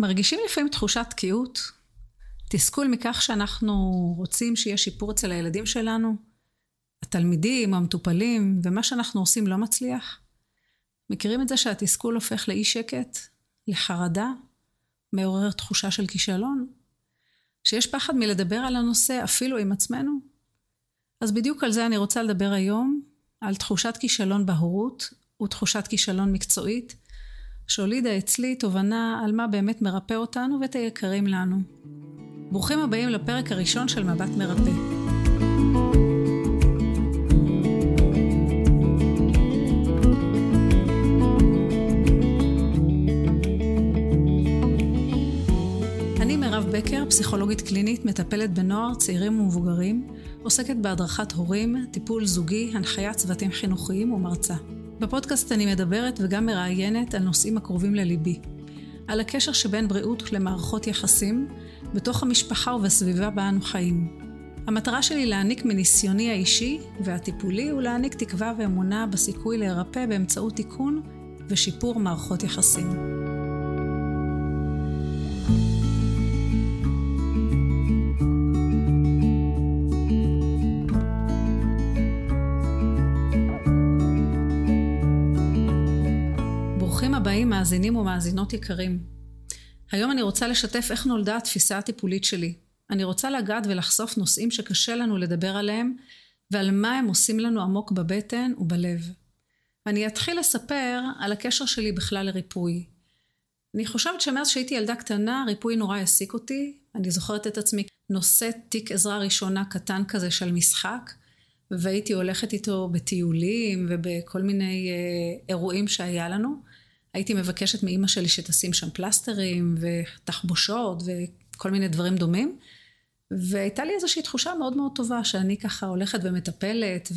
מרגישים לפעמים תחושת תקיעות? תסכול מכך שאנחנו רוצים שיהיה שיפור אצל הילדים שלנו? התלמידים, המטופלים, ומה שאנחנו עושים לא מצליח? מכירים את זה שהתסכול הופך לאי שקט, לחרדה, מעורר תחושה של כישלון? שיש פחד מלדבר על הנושא אפילו עם עצמנו? אז בדיוק על זה אני רוצה לדבר היום, על תחושת כישלון בהורות ותחושת כישלון מקצועית, שהולידה אצלי תובנה על מה באמת מרפא אותנו ואת היקרים לנו. ברוכים הבאים לפרק הראשון של מבט מרפא. אני מירב בקר, פסיכולוגית קלינית, מטפלת בנוער, צעירים ומבוגרים, עוסקת בהדרכת הורים, טיפול זוגי, הנחיית צוותים חינוכיים ומרצה. בפודקאסט אני מדברת וגם מראיינת על נושאים הקרובים לליבי. על הקשר שבין בריאות למערכות יחסים, בתוך המשפחה ובסביבה בה אנו חיים. המטרה שלי להעניק מניסיוני האישי והטיפולי ולהעניק תקווה ואמונה בסיכוי להירפא באמצעות תיקון ושיפור מערכות יחסים. מאזינים ומאזינות יקרים. היום אני רוצה לשתף איך נולדה התפיסה הטיפולית שלי. אני רוצה לגעת ולחשוף נושאים שקשה לנו לדבר עליהם ועל מה הם עושים לנו עמוק בבטן ובלב. ואני אתחיל לספר על הקשר שלי בכלל לריפוי. אני חושבת שמאז שהייתי ילדה קטנה ריפוי נורא העסיק אותי. אני זוכרת את עצמי נושאת תיק עזרה ראשונה קטן כזה של משחק והייתי הולכת איתו בטיולים ובכל מיני אה, אירועים שהיה לנו. הייתי מבקשת מאימא שלי שתשים שם פלסטרים ותחבושות וכל מיני דברים דומים. והייתה לי איזושהי תחושה מאוד מאוד טובה שאני ככה הולכת ומטפלת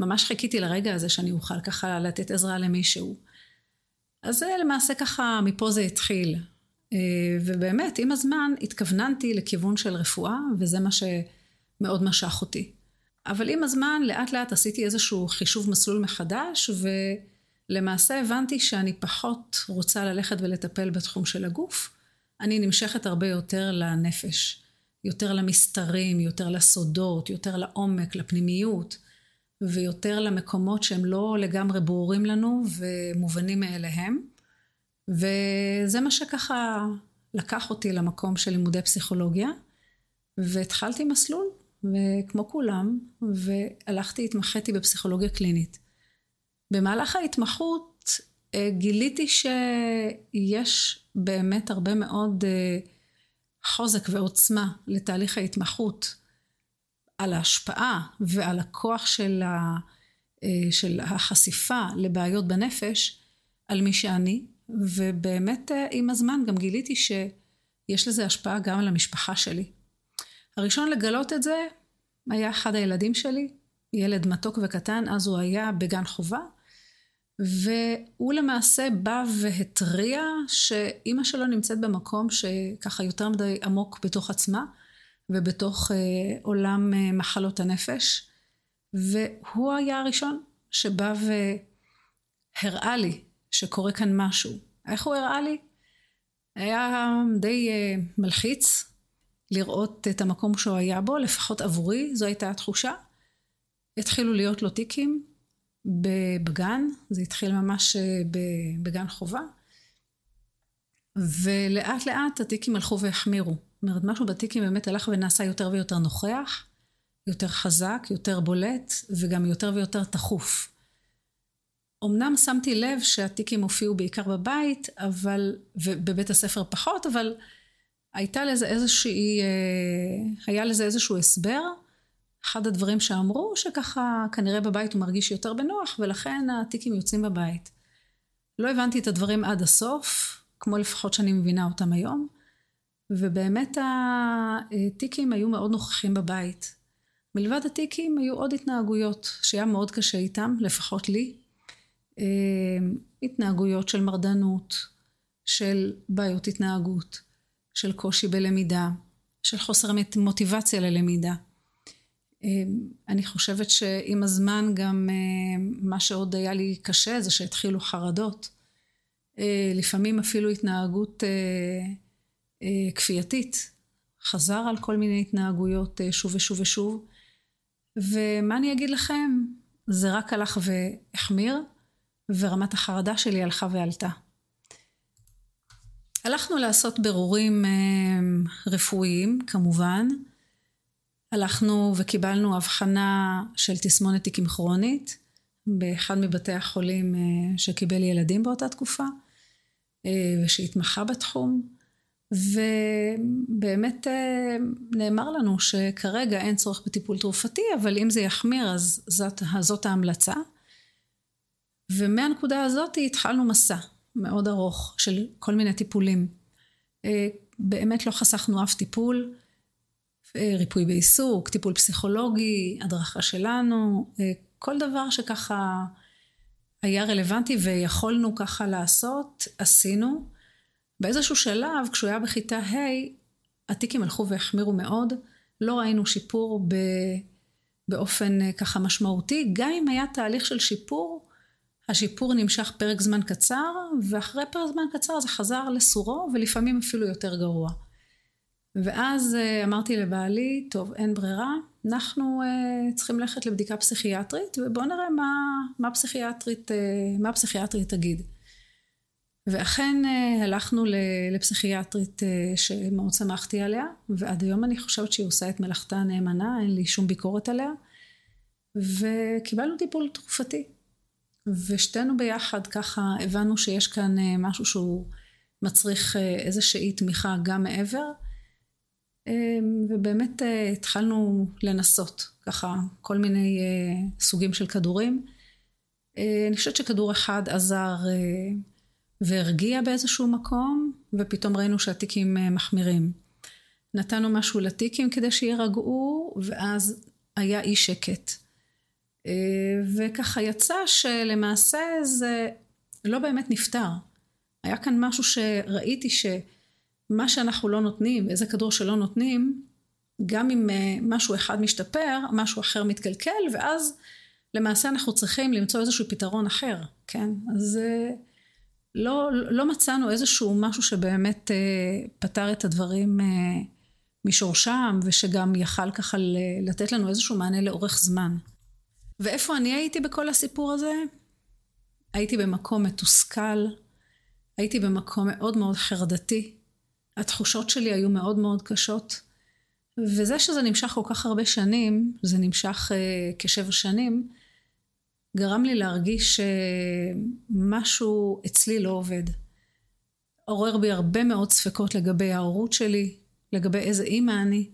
וממש חיכיתי לרגע הזה שאני אוכל ככה לתת עזרה למישהו. אז זה למעשה ככה מפה זה התחיל. אה, ובאמת עם הזמן התכווננתי לכיוון של רפואה וזה מה שמאוד משך אותי. אבל עם הזמן לאט לאט עשיתי איזשהו חישוב מסלול מחדש ו... למעשה הבנתי שאני פחות רוצה ללכת ולטפל בתחום של הגוף, אני נמשכת הרבה יותר לנפש, יותר למסתרים, יותר לסודות, יותר לעומק, לפנימיות, ויותר למקומות שהם לא לגמרי ברורים לנו ומובנים מאליהם. וזה מה שככה לקח אותי למקום של לימודי פסיכולוגיה, והתחלתי מסלול, וכמו כולם, והלכתי, התמחיתי בפסיכולוגיה קלינית. במהלך ההתמחות אה, גיליתי שיש באמת הרבה מאוד אה, חוזק ועוצמה לתהליך ההתמחות על ההשפעה ועל הכוח של, ה, אה, של החשיפה לבעיות בנפש על מי שאני ובאמת עם הזמן גם גיליתי שיש לזה השפעה גם על המשפחה שלי. הראשון לגלות את זה היה אחד הילדים שלי, ילד מתוק וקטן, אז הוא היה בגן חובה, והוא למעשה בא והתריע שאימא שלו נמצאת במקום שככה יותר מדי עמוק בתוך עצמה ובתוך אה, עולם אה, מחלות הנפש והוא היה הראשון שבא והראה לי שקורה כאן משהו. איך הוא הראה לי? היה די אה, מלחיץ לראות את המקום שהוא היה בו, לפחות עבורי זו הייתה התחושה. התחילו להיות לו טיקים, בגן, זה התחיל ממש אה, בגן חובה, ולאט לאט התיקים הלכו והחמירו. זאת אומרת, משהו בתיקים באמת הלך ונעשה יותר ויותר נוכח, יותר חזק, יותר בולט, וגם יותר ויותר תכוף. אמנם שמתי לב שהתיקים הופיעו בעיקר בבית, אבל, ובבית הספר פחות, אבל הייתה לזה איזושהי, אה, היה לזה איזשהו הסבר, אחד הדברים שאמרו שככה כנראה בבית הוא מרגיש יותר בנוח ולכן התיקים יוצאים בבית. לא הבנתי את הדברים עד הסוף, כמו לפחות שאני מבינה אותם היום, ובאמת התיקים היו מאוד נוכחים בבית. מלבד התיקים היו עוד התנהגויות שהיה מאוד קשה איתם, לפחות לי. אה, התנהגויות של מרדנות, של בעיות התנהגות, של קושי בלמידה, של חוסר מוטיבציה ללמידה. אמ, אני חושבת שעם הזמן גם אמ, מה שעוד היה לי קשה זה שהתחילו חרדות. אה, לפעמים אפילו התנהגות כפייתית, חזר על כל מיני התנהגויות שוב ושוב ושוב, ומה אני אגיד לכם, זה רק הלך והחמיר, ורמת החרדה שלי הלכה ועלתה. הלכנו לעשות ברורים רפואיים, כמובן, הלכנו וקיבלנו הבחנה של תסמונת תיקים כרונית באחד מבתי החולים אה, שקיבל ילדים באותה תקופה אה, ושהתמחה בתחום. ובאמת אה, נאמר לנו שכרגע אין צורך בטיפול תרופתי אבל אם זה יחמיר אז זאת, זאת ההמלצה. ומהנקודה הזאת התחלנו מסע מאוד ארוך של כל מיני טיפולים. באמת לא חסכנו אף טיפול ריפוי בעיסוק, טיפול פסיכולוגי, הדרכה שלנו, אה, כל דבר שככה היה רלוונטי ויכולנו ככה לעשות, עשינו. באיזשהו שלב, כשהוא היה בכיתה ה', התיקים הלכו והחמירו מאוד, לא ראינו שיפור ב... באופן אה, ככה משמעותי, גם אם היה תהליך של שיפור, השיפור נמשך פרק זמן קצר, ואחרי פרק זמן קצר זה חזר לסורו, ולפעמים אפילו יותר גרוע. ואז אה, אמרתי לבעלי, טוב, אין ברירה, אנחנו uh, צריכים ללכת לבדיקה פסיכיאטרית, ובואו נראה מה, מה, פסיכיאטרית, uh, מה הפסיכיאטרית תגיד. ואכן הלכנו לפסיכיאטרית שמאוד שמחתי עליה, ועד היום אני חושבת שהיא עושה את מלאכתה נאמנה, אין לי שום ביקורת עליה, וקיבלנו טיפול תרופתי. ושתינו ביחד ככה הבנו שיש כאן משהו שהוא מצריך איזושהי תמיכה גם מעבר. אמ, ובאמת אה, התחלנו לנסות ככה כל מיני אה, סוגים של כדורים. אה, אני חושבת שכדור אחד עזר והרגיע באיזשהו מקום ופתאום ראינו שהתיקים מחמירים. נתנו משהו לתיקים כדי שיירגעו ואז היה אי שקט. וככה יצא שלמעשה זה לא באמת נפתר. היה כאן משהו שראיתי ש... מה שאנחנו לא נותנים, איזה כדור שלא נותנים, גם אם אה, משהו אחד משתפר, משהו אחר מתקלקל, ואז למעשה אנחנו צריכים למצוא איזשהו פתרון אחר, כן? אז אה, לא, לא מצאנו איזשהו משהו שבאמת אה, פתר את הדברים משורשם, ושגם יכל ככה לתת לנו איזשהו מענה לאורך זמן. ואיפה אני הייתי בכל הסיפור הזה? הייתי במקום מתוסכל, הייתי במקום מאוד מאוד חרדתי, התחושות שלי היו מאוד מאוד קשות. וזה שזה נמשך כל כך הרבה שנים, זה נמשך uh, כשבע שנים, גרם לי להרגיש שמשהו אצלי לא עובד. עורר בי הרבה מאוד ספקות לגבי ההורות שלי, לגבי איזה אימא אני.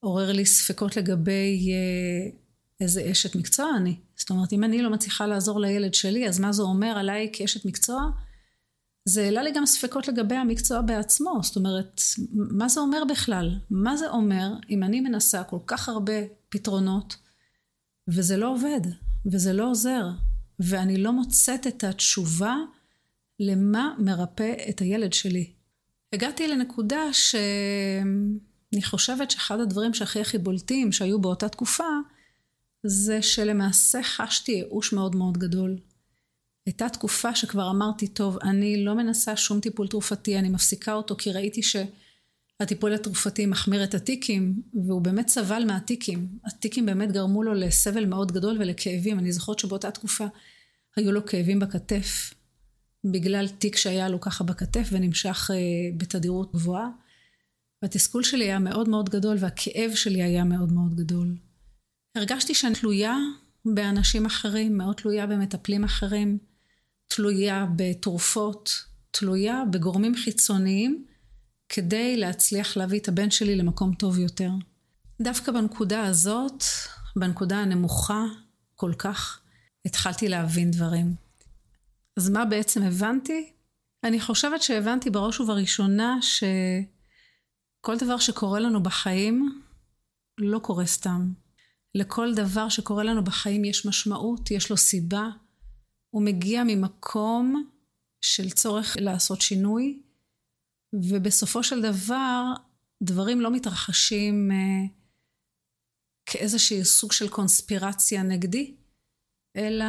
עורר לי ספקות לגבי uh, איזה אשת מקצוע אני. זאת אומרת, אם אני לא מצליחה לעזור לילד שלי, אז מה זה אומר עליי כאשת מקצוע? זה העלה לי גם ספקות לגבי המקצוע בעצמו, זאת אומרת, מה זה אומר בכלל? מה זה אומר אם אני מנסה כל כך הרבה פתרונות וזה לא עובד, וזה לא עוזר, ואני לא מוצאת את התשובה למה מרפא את הילד שלי. הגעתי לנקודה שאני חושבת שאחד הדברים שהכי הכי בולטים שהיו באותה תקופה זה שלמעשה חשתי ייאוש מאוד מאוד גדול. הייתה תקופה שכבר אמרתי, טוב, אני לא מנסה שום טיפול תרופתי, אני מפסיקה אותו כי ראיתי שהטיפול התרופתי מחמיר את הטיקים, והוא באמת סבל מהטיקים. הטיקים באמת גרמו לו לסבל מאוד גדול ולכאבים. אני זוכרת שבאותה תקופה היו לו כאבים בכתף, בגלל טיק שהיה לו ככה בכתף ונמשך אה, בתדירות גבוהה. והתסכול שלי היה מאוד מאוד גדול והכאב שלי היה מאוד מאוד גדול. הרגשתי שאני תלויה באנשים אחרים, מאוד תלויה במטפלים אחרים. תלויה בתרופות, תלויה בגורמים חיצוניים כדי להצליח להביא את הבן שלי למקום טוב יותר. דווקא בנקודה הזאת, בנקודה הנמוכה כל כך, התחלתי להבין דברים. אז מה בעצם הבנתי? אני חושבת שהבנתי בראש ובראשונה שכל דבר שקורה לנו בחיים לא קורה סתם. לכל דבר שקורה לנו בחיים יש משמעות, יש לו סיבה, הוא מגיע ממקום של צורך לעשות שינוי, ובסופו של דבר דברים לא מתרחשים אה, כאיזשהו סוג של קונספירציה נגדי, אלא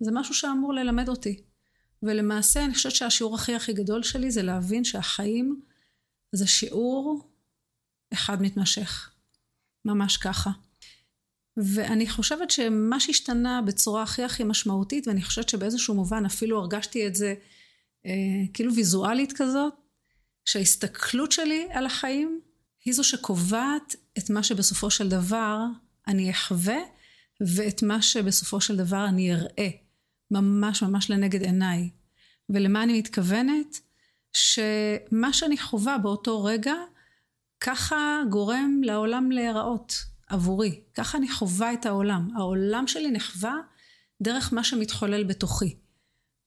זה משהו שאמור ללמד אותי. ולמעשה אני חושבת שהשיעור הכי הכי גדול שלי זה להבין שהחיים זה שיעור אחד מתמשך. ממש ככה. ואני חושבת שמה שהשתנה בצורה הכי הכי משמעותית, ואני חושבת שבאיזשהו מובן אפילו הרגשתי את זה אה, כאילו ויזואלית כזאת, שההסתכלות שלי על החיים היא זו שקובעת את מה שבסופו של דבר אני אחווה, ואת מה שבסופו של דבר אני אראה, ממש ממש לנגד עיניי. ולמה אני מתכוונת? שמה שאני חווה באותו רגע, ככה גורם לעולם להיראות עבורי. ככה אני חווה את העולם. העולם שלי נחווה דרך מה שמתחולל בתוכי.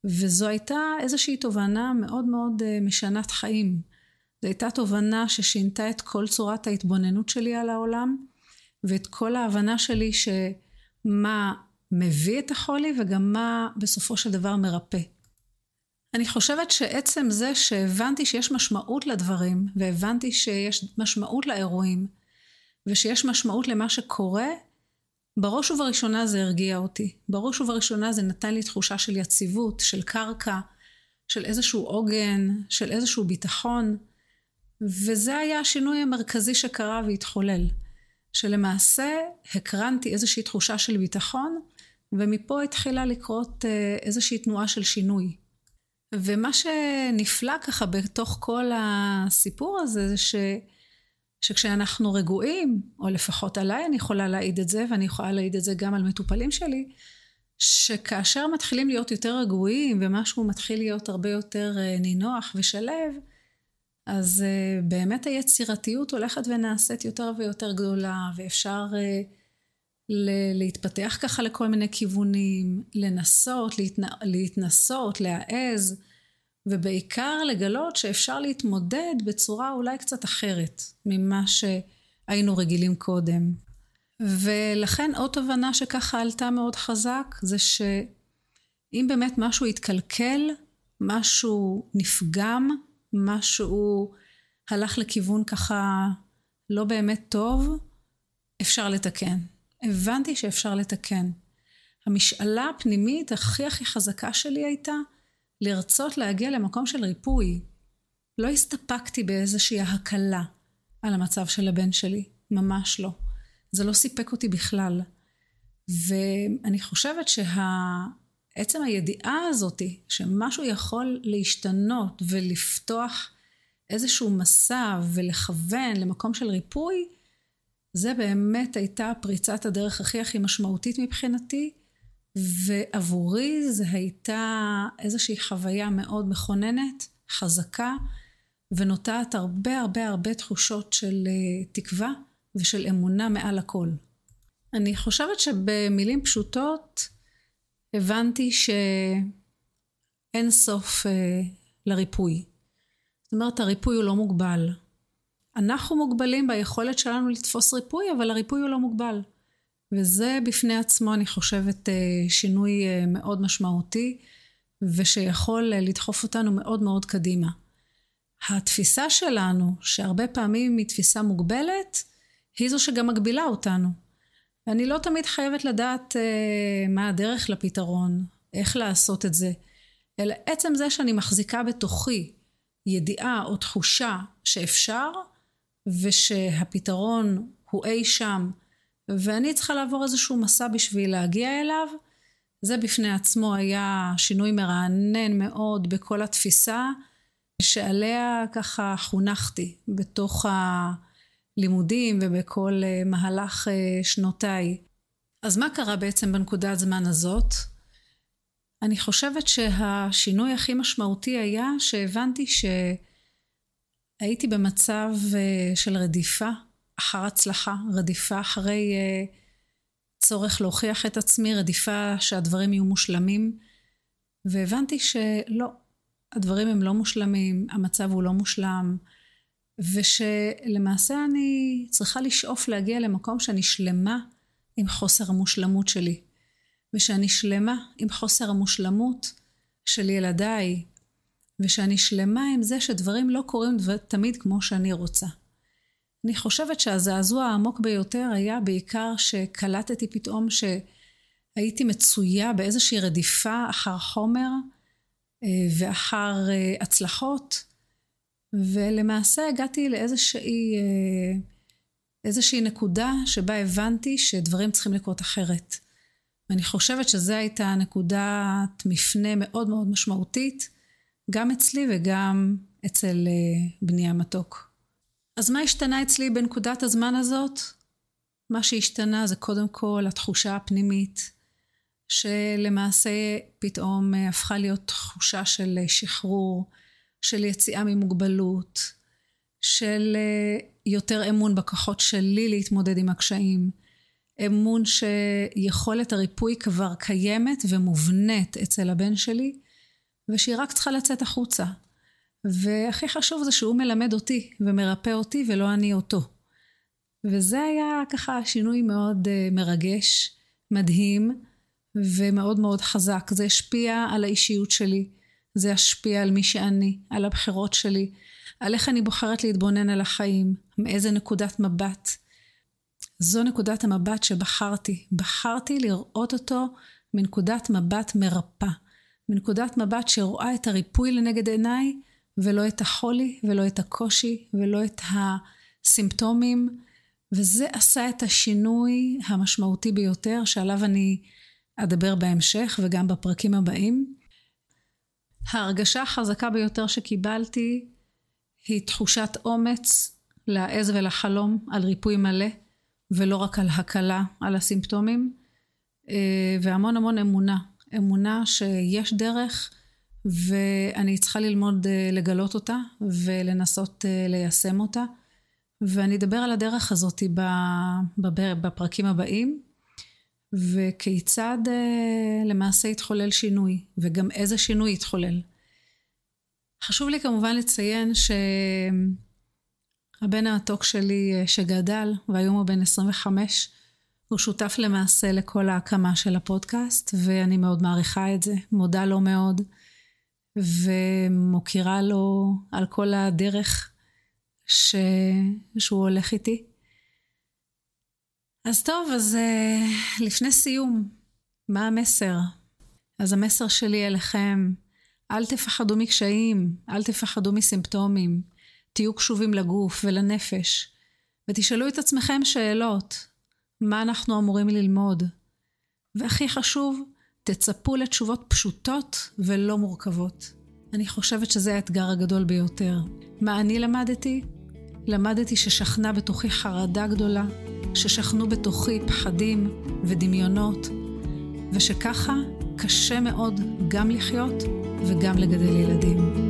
וזו הייתה איזושהי תובנה מאוד מאוד אה, משנת חיים. זו הייתה תובנה ששינתה את כל צורת ההתבוננות שלי על העולם, ואת כל ההבנה שלי שמה מביא את החולי וגם מה בסופו של דבר מרפא. אני חושבת שעצם זה שהבנתי שיש משמעות לדברים, והבנתי שיש משמעות לאירועים, ושיש משמעות למה שקורה, בראש ובראשונה זה הרגיע אותי. בראש ובראשונה זה נתן לי תחושה של יציבות, של קרקע, של איזשהו עוגן, של איזשהו ביטחון, וזה היה השינוי המרכזי שקרה והתחולל. שלמעשה הקרנתי איזושהי תחושה של ביטחון, ומפה התחילה לקרות אה, איזושהי תנועה של שינוי. ומה שנפלא ככה בתוך כל הסיפור הזה זה ש... שכשאנחנו רגועים, או לפחות עליי אני יכולה להעיד את זה, ואני יכולה להעיד את זה גם על מטופלים שלי, שכאשר מתחילים להיות יותר רגועים ומשהו מתחיל להיות הרבה יותר אה, נינוח ושלב, אז uh, באמת היצירתיות הולכת ונעשית יותר ויותר גדולה, ואפשר uh, להתפתח ככה לכל מיני כיוונים, לנסות, להתנ... להתנסות, להעז, ובעיקר לגלות שאפשר להתמודד בצורה אולי קצת אחרת ממה שהיינו רגילים קודם. ולכן עוד תובנה שככה עלתה מאוד חזק, זה שאם באמת משהו יתקלקל, משהו נפגם, משהו הלך לכיוון ככה לא באמת טוב, אפשר לתקן. הבנתי שאפשר לתקן. המשאלה הפנימית הכי הכי חזקה שלי הייתה לרצות להגיע למקום של ריפוי. לא הסתפקתי באיזושהי הקלה על המצב של הבן שלי, ממש לא. זה לא סיפק אותי בכלל. ואני חושבת שעצם הידיעה הזאתי שמשהו יכול להשתנות ולפתוח איזשהו מסע ולכוון למקום של ריפוי, זה באמת הייתה פריצת הדרך הכי הכי משמעותית מבחינתי, ועבורי זה הייתה איזושהי חוויה מאוד מכוננת, חזקה, ונוטעת הרבה הרבה הרבה תחושות של אה, תקווה ושל אמונה מעל הכל. אני חושבת שבמילים פשוטות הבנתי שאין סוף אה, לריפוי. זאת אומרת הריפוי הוא לא מוגבל. אנחנו מוגבלים ביכולת שלנו לתפוס ריפוי, אבל הריפוי הוא לא מוגבל. וזה בפני עצמו, אני חושבת, אה, שינוי אה, מאוד משמעותי, ושיכול אה, לדחוף אותנו מאוד מאוד קדימה. התפיסה שלנו, שהרבה פעמים היא תפיסה מוגבלת, היא זו שגם מגבילה אותנו. ואני לא תמיד חייבת לדעת מה הדרך לפתרון, איך לעשות את זה, אלא עצם זה שאני מחזיקה בתוכי ידיעה או תחושה שאפשר, ושהפתרון הוא אי שם ואני צריכה לעבור איזשהו מסע בשביל להגיע אליו זה בפני עצמו היה שינוי מרענן מאוד בכל התפיסה שעליה ככה חונכתי בתוך הלימודים ובכל אה, מהלך אה, שנותיי. אז מה קרה בעצם בנקודת זמן הזאת? אני חושבת שהשינוי הכי משמעותי היה שהבנתי ש... הייתי במצב אה, של רדיפה אחר הצלחה, רדיפה אחרי אה, צורך להוכיח את עצמי, רדיפה שהדברים יהיו מושלמים, והבנתי שלא, הדברים הם לא מושלמים, המצב הוא לא מושלם, ושלמעשה אני צריכה לשאוף להגיע למקום שאני שלמה עם חוסר המושלמות שלי, ושאני שלמה עם חוסר המושלמות של ילדיי, ושאני שלמה עם זה שדברים לא קורים תמיד כמו שאני רוצה. אני חושבת שהזעזוע העמוק ביותר היה בעיקר שקלטתי פתאום שהייתי מצויה באיזושהי רדיפה אחר חומר ואחר הצלחות, ולמעשה הגעתי לאיזושהי איזושהי נקודה שבה הבנתי שדברים צריכים לקרות אחרת. ואני חושבת שזו הייתה נקודת מפנה מאוד מאוד משמעותית, גם אצלי וגם אצל בני המתוק. אז מה השתנה אצלי בנקודת הזמן הזאת? מה שהשתנה זה קודם כל התחושה הפנימית, שלמעשה פתאום הפכה להיות תחושה של שחרור, של יציאה ממוגבלות, של יותר אמון בכוחות שלי להתמודד עם הקשיים, אמון שיכולת הריפוי כבר קיימת ומובנית אצל הבן שלי, ושהיא רק צריכה לצאת החוצה. והכי חשוב זה שהוא מלמד אותי ומרפא אותי ולא אני אותו. וזה היה ככה שינוי מאוד uh, מרגש, מדהים ומאוד מאוד חזק. זה השפיע על האישיות שלי, זה השפיע על מי שאני, על הבחירות שלי, על איך אני בוחרת להתבונן על החיים, מאיזה נקודת מבט. זו נקודת המבט שבחרתי. בחרתי לראות אותו מנקודת מבט מרפא. מנקודת מבט שרואה את הריפוי לנגד עיניי ולא את החולי ולא את הקושי ולא את הסימפטומים וזה עשה את השינוי המשמעותי ביותר שעליו אני אדבר בהמשך וגם בפרקים הבאים. ההרגשה החזקה ביותר שקיבלתי היא תחושת אומץ להעז ולחלום על ריפוי מלא ולא רק על הקלה על הסימפטומים אה, והמון המון אמונה אמונה שיש דרך ואני צריכה ללמוד אה, לגלות אותה ולנסות אה, ליישם אותה ואני אדבר על הדרך הזאת בפרקים הבאים וכיצד למעשה התחולל שינוי וגם איזה שינוי התחולל. חשוב לי כמובן לציין שהבן המתוק שלי אה, שגדל, והיום הוא בן 25, הוא שותף למעשה לכל ההקמה של הפודקאסט, ואני מאוד מעריכה את זה, מודה לו מאוד, ומוקירה לו על כל הדרך ש... שהוא הולך איתי. אז טוב, אז אה, לפני סיום, מה המסר? אז המסר שלי אליכם, אל תפחדו מקשיים, אל תפחדו מסימפטומים, תהיו קשובים לגוף ולנפש, ותשאלו את עצמכם שאלות, מה אנחנו אמורים ללמוד? והכי חשוב, תצפו לתשובות פשוטות ולא מורכבות. אני חושבת שזה האתגר הגדול ביותר. מה אני למדתי? למדתי ששכנה בתוכי חרדה גדולה, ששכנו בתוכי פחדים ודמיונות, ושככה קשה מאוד גם לחיות וגם לגדל ילדים.